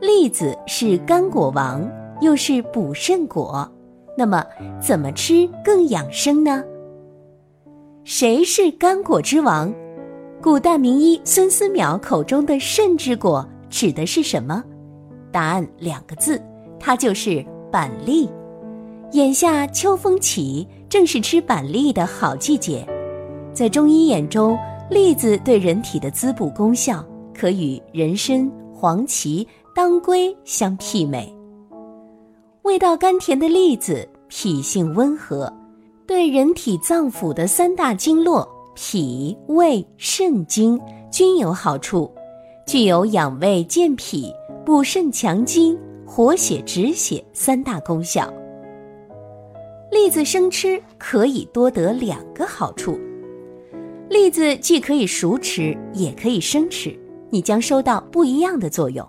栗子是肝果王，又是补肾果，那么怎么吃更养生呢？谁是肝果之王？古代名医孙思邈口中的肾之果指的是什么？答案两个字，它就是板栗。眼下秋风起，正是吃板栗的好季节。在中医眼中，栗子对人体的滋补功效。可与人参、黄芪、当归相媲美。味道甘甜的栗子，脾性温和，对人体脏腑的三大经络脾、胃、肾经均有好处，具有养胃健脾、补肾强筋、活血止血三大功效。栗子生吃可以多得两个好处：栗子既可以熟吃，也可以生吃。你将收到不一样的作用。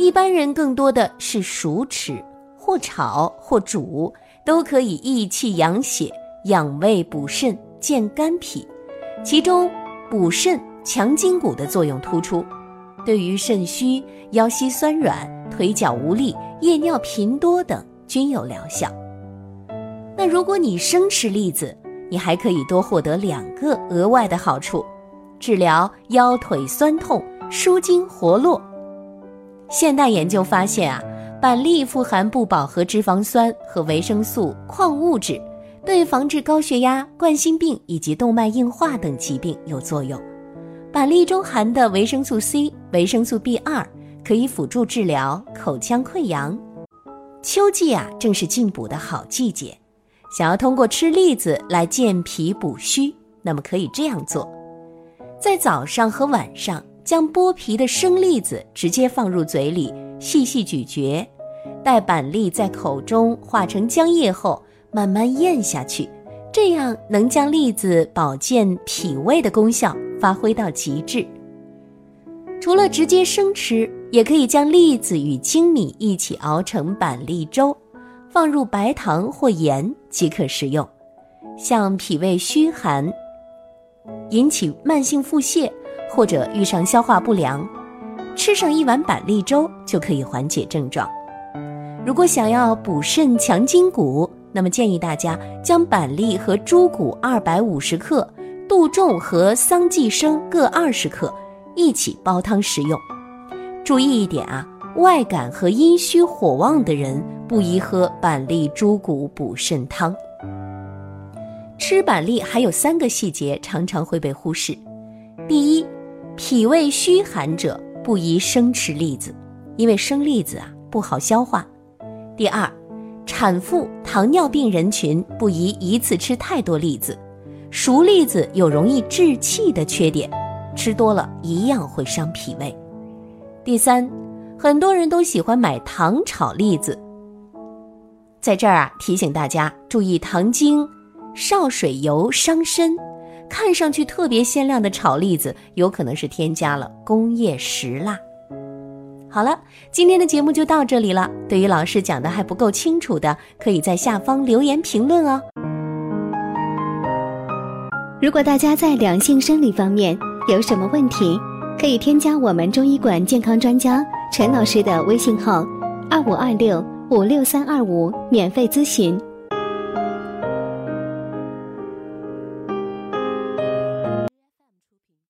一般人更多的是熟吃，或炒或煮，都可以益气养血、养胃补肾、健肝脾。其中补肾强筋骨的作用突出，对于肾虚、腰膝酸软、腿脚无力、夜尿频多等均有疗效。那如果你生吃栗子，你还可以多获得两个额外的好处：治疗腰腿酸痛。舒筋活络。现代研究发现啊，板栗富含不饱和脂肪酸和维生素、矿物质，对防治高血压、冠心病以及动脉硬化等疾病有作用。板栗中含的维生素 C、维生素 B 二可以辅助治疗口腔溃疡。秋季啊，正是进补的好季节。想要通过吃栗子来健脾补虚，那么可以这样做：在早上和晚上。将剥皮的生栗子直接放入嘴里，细细咀嚼，待板栗在口中化成浆液后，慢慢咽下去，这样能将栗子保健脾胃的功效发挥到极致。除了直接生吃，也可以将栗子与粳米一起熬成板栗粥，放入白糖或盐即可食用。像脾胃虚寒，引起慢性腹泻。或者遇上消化不良，吃上一碗板栗粥就可以缓解症状。如果想要补肾强筋骨，那么建议大家将板栗和猪骨二百五十克、杜仲和桑寄生各二十克一起煲汤食用。注意一点啊，外感和阴虚火旺的人不宜喝板栗猪骨补肾汤。吃板栗还有三个细节常常会被忽视，第一。脾胃虚寒者不宜生吃栗子，因为生栗子啊不好消化。第二，产妇、糖尿病人群不宜一次吃太多栗子，熟栗子有容易滞气的缺点，吃多了一样会伤脾胃。第三，很多人都喜欢买糖炒栗子，在这儿啊提醒大家注意糖精、少水油伤身。看上去特别鲜亮的炒栗子，有可能是添加了工业石蜡。好了，今天的节目就到这里了。对于老师讲的还不够清楚的，可以在下方留言评论哦。如果大家在两性生理方面有什么问题，可以添加我们中医馆健康专家陈老师的微信号：二五二六五六三二五，免费咨询。